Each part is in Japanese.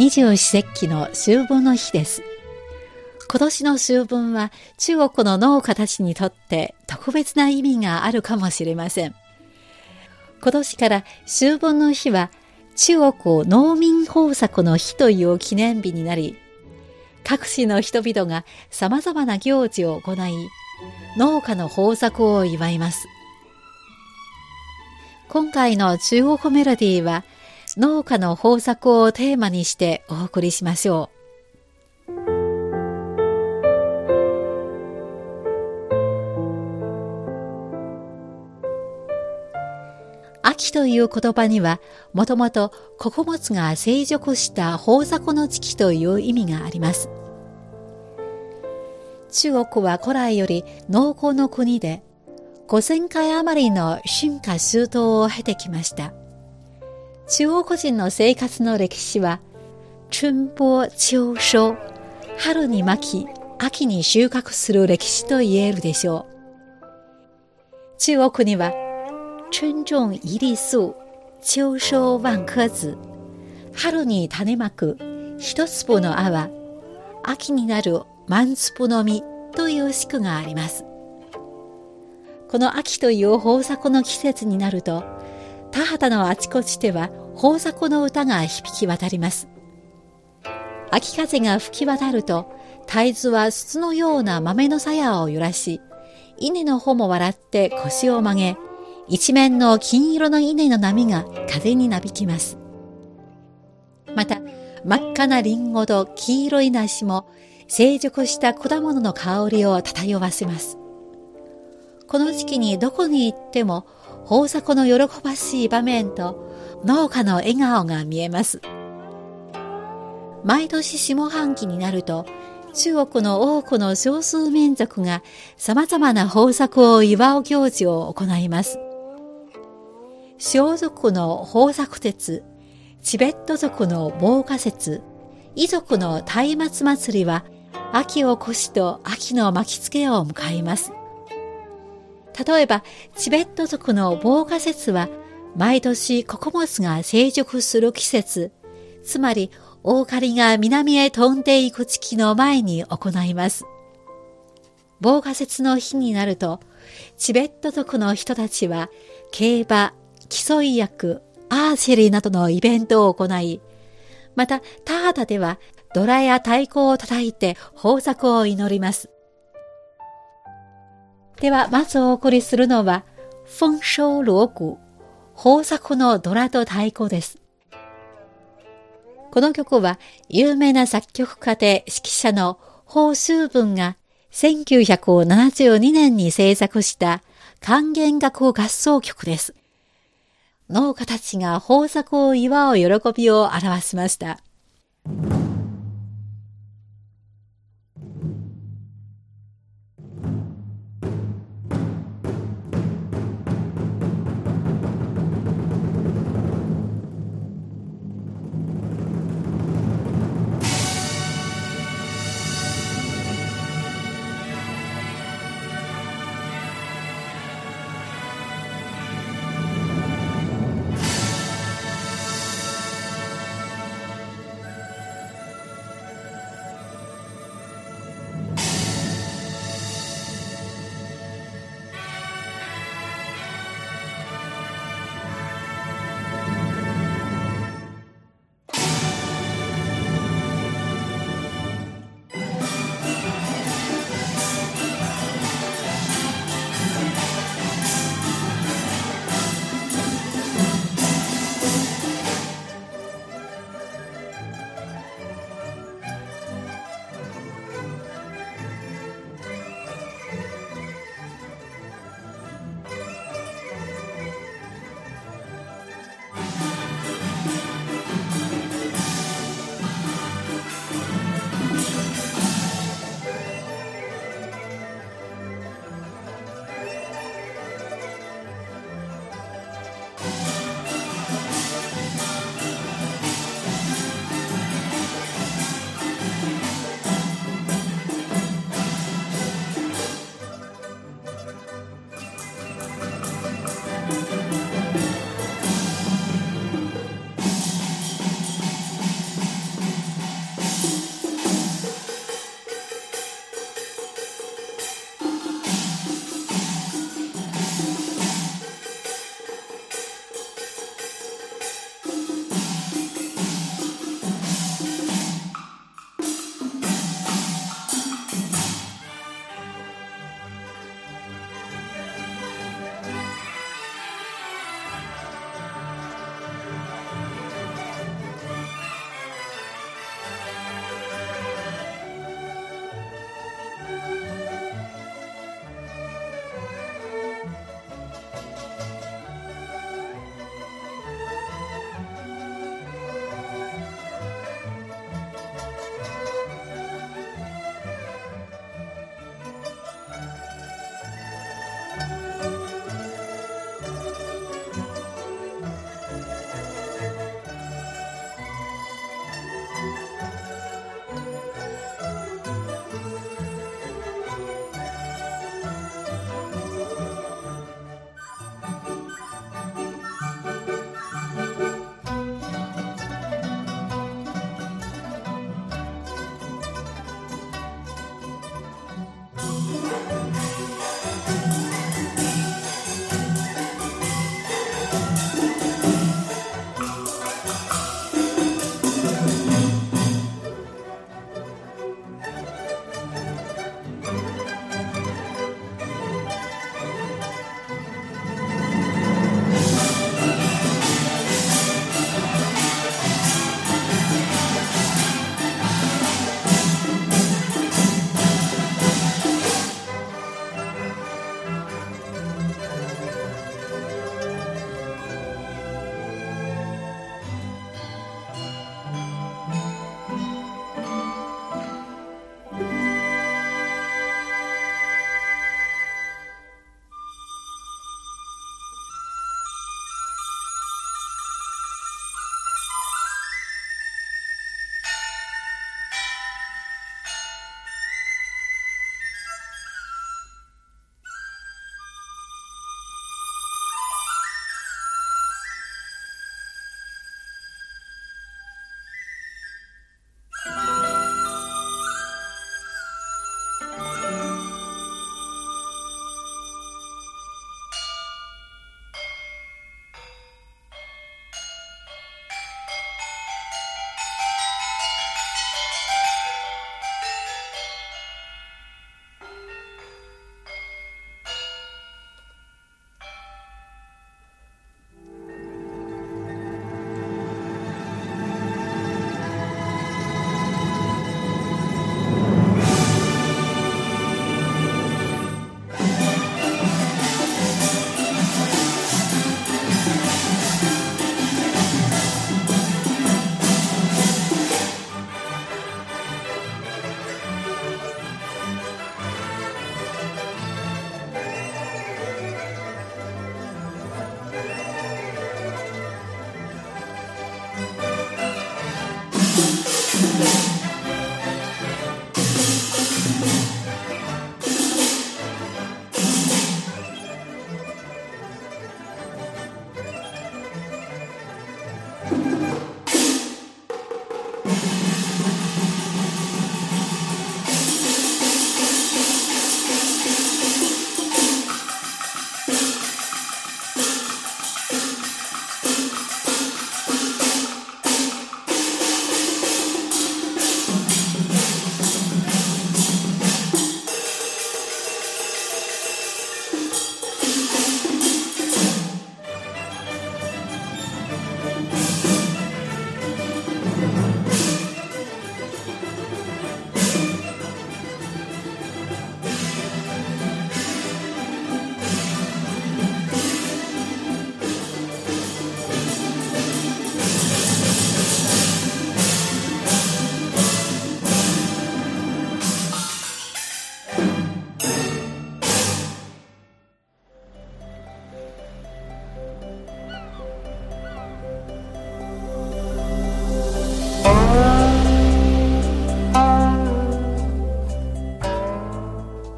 二十四節気の秋分の日です。今年の秋分は中国の農家たちにとって特別な意味があるかもしれません。今年から秋分の日は中国農民豊作の日という記念日になり、各地の人々が様々な行事を行い、農家の豊作を祝います。今回の中国メロディーは、農家の豊作をテーマにしてお送りしましょう。秋という言葉には、もともと穀物が成熟した豊作の時期という意味があります。中国は古来より農耕の国で、5000回余りの春夏秋冬を経てきました。中国人の生活の歴史は、春播秋收、春に巻き、秋に収穫する歴史と言えるでしょう。中国には、春種一粒粟、秋收万颗子、春に種まく一粒の泡、秋になる万粒の実という式があります。この秋という豊作の季節になると、田畑のあちこちでは豊作の歌が響き渡ります。秋風が吹き渡ると、大豆は筒のような豆の鞘を揺らし、稲の穂も笑って腰を曲げ、一面の金色の稲の波が風になびきます。また、真っ赤なリンゴと黄色い梨も成熟した果物の香りを漂わせます。この時期にどこに行っても豊作の喜ばしい場面と農家の笑顔が見えます。毎年下半期になると、中国の多くの少数民族が様々な豊作を祝う行事を行います。小族の豊作節、チベット族の防火節、遺族の松明祭りは、秋を越しと秋の巻き付けを迎えます。例えば、チベット族の防火節は、毎年穀物が成熟する季節、つまり、オオカリが南へ飛んでいく月の前に行います。防火節の日になると、チベット族の人たちは、競馬、競い役、アーチェリーなどのイベントを行い、また、田畑では、ドラや太鼓を叩いて豊作を祈ります。では、まずお送りするのは、丰收锣鼓、豊作のドラと太鼓です。この曲は、有名な作曲家で指揮者の宝修文が1972年に制作した還元楽合奏曲です。農家たちが豊作を祝う喜びを表しました。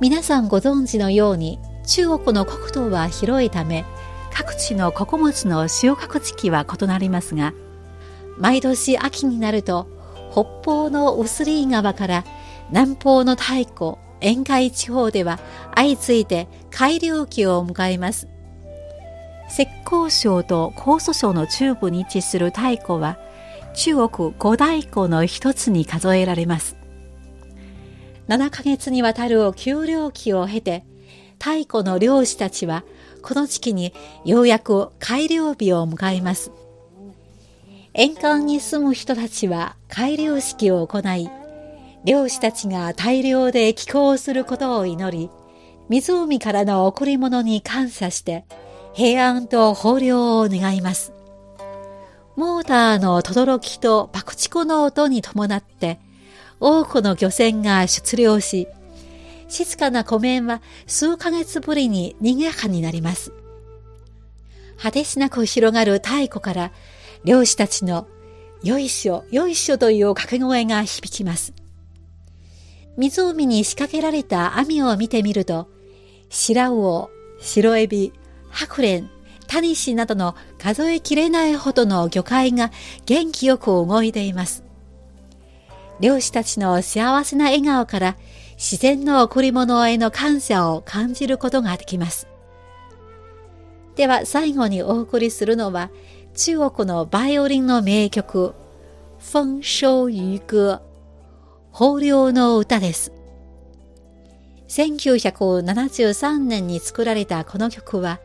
皆さんご存知のように中国の国土は広いため各地の穀物の収穫時期は異なりますが毎年秋になると北方の薄利川から南方の太古沿海地方では相次いで改良期を迎えます。浙江省と江蘇省の中部に位置する太古は中国五大湖の一つに数えられます。7ヶ月にわたる休漁期を経て太古の漁師たちはこの時期にようやく改良日を迎えます沿岸に住む人たちは改良式を行い漁師たちが大量で寄港することを祈り湖からの贈り物に感謝して平安と豊漁を願います。モーターの轟きと爆竹の音に伴って多くの漁船が出漁し、静かな湖面は数ヶ月ぶりに賑やかになります。果てしなく広がる太古から漁師たちのよいしょ、よいしょという掛け声が響きます。湖に仕掛けられた網を見てみると、白魚、白エビ、白蓮、タニシなどの数えきれないほどの魚介が元気よく動いています。漁師たちの幸せな笑顔から自然の贈り物への感謝を感じることができます。では最後にお送りするのは中国のバイオリンの名曲、風收渔歌、豊漁の歌です。1973年に作られたこの曲は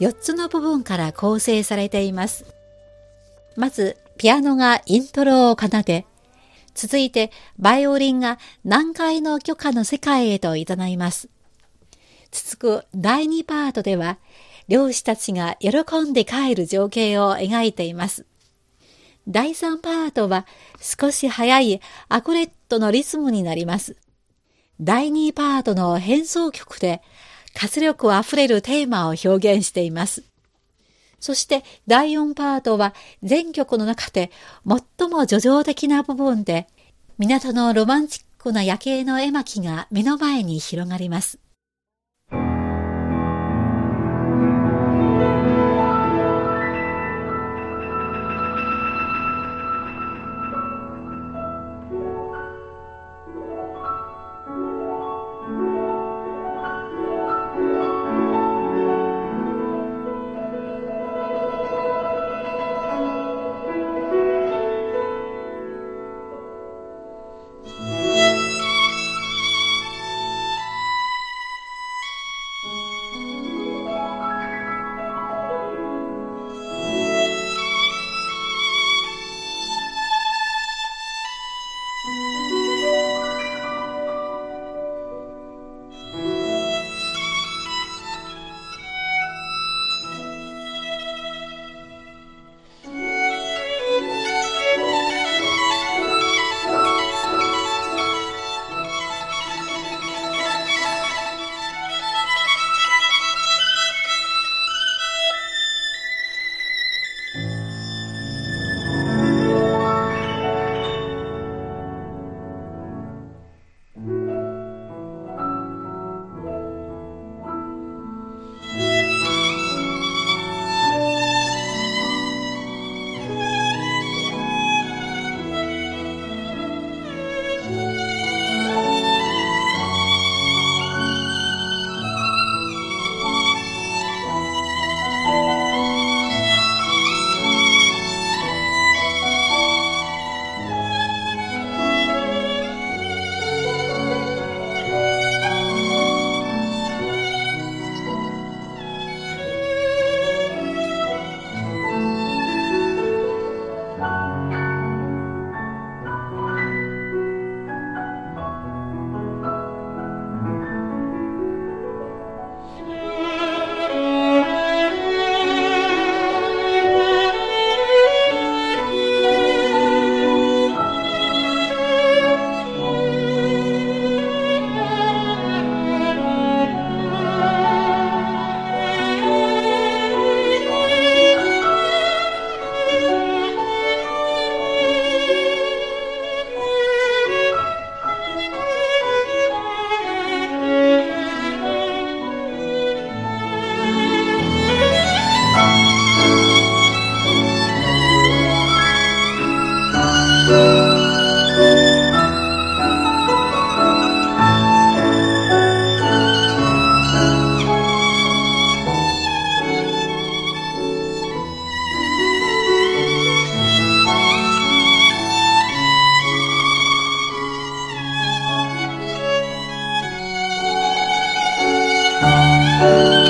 4つの部分から構成されています。まず、ピアノがイントロを奏で、続いて、バイオリンが南海の許可の世界へと誘います。続く第2パートでは、漁師たちが喜んで帰る情景を描いています。第3パートは少し早いアクレットのリズムになります。第2パートの変奏曲で活力あふれるテーマを表現しています。そして第4パートは全曲の中で最も叙情的な部分で港のロマンチックな夜景の絵巻が目の前に広がります。Música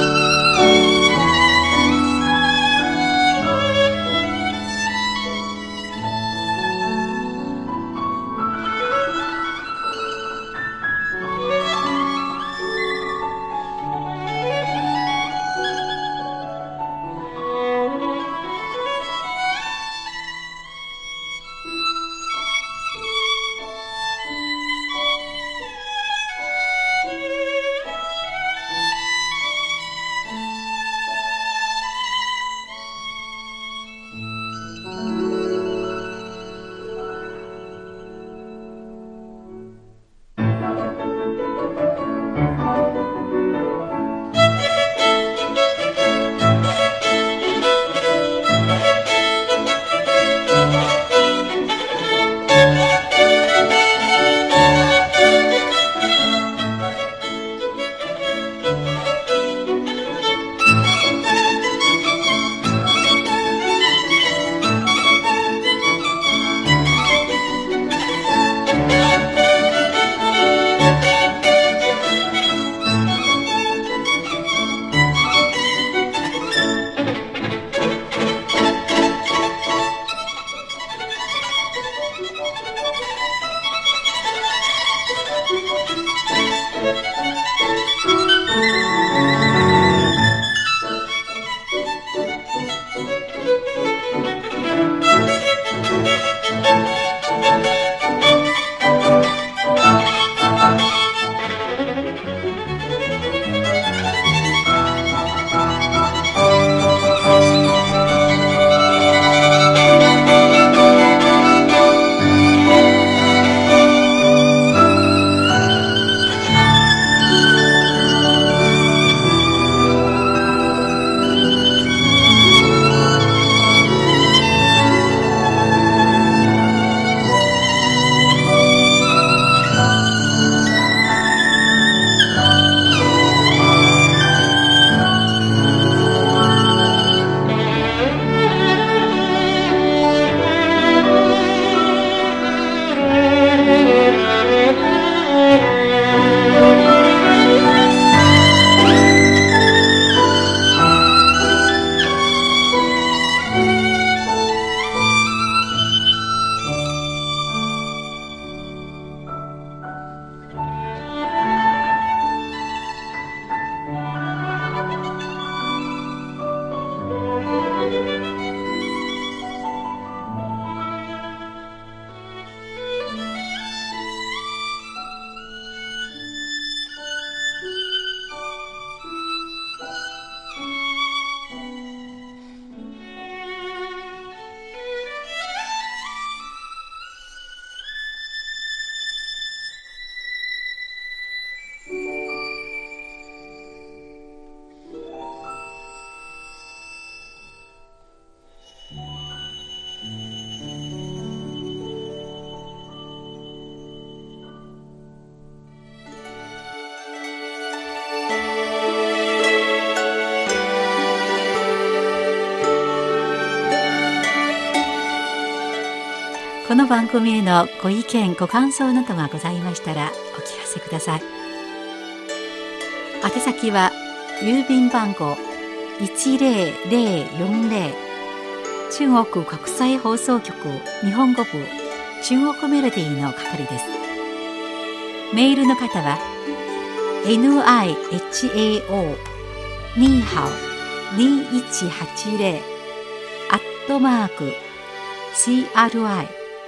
この番組へのご意見ご感想などがございましたらお聞かせください。宛先は郵便番号10040中国国際放送局日本語部中国メロディーの係です。メールの方は nihao2180 アットマーク CRI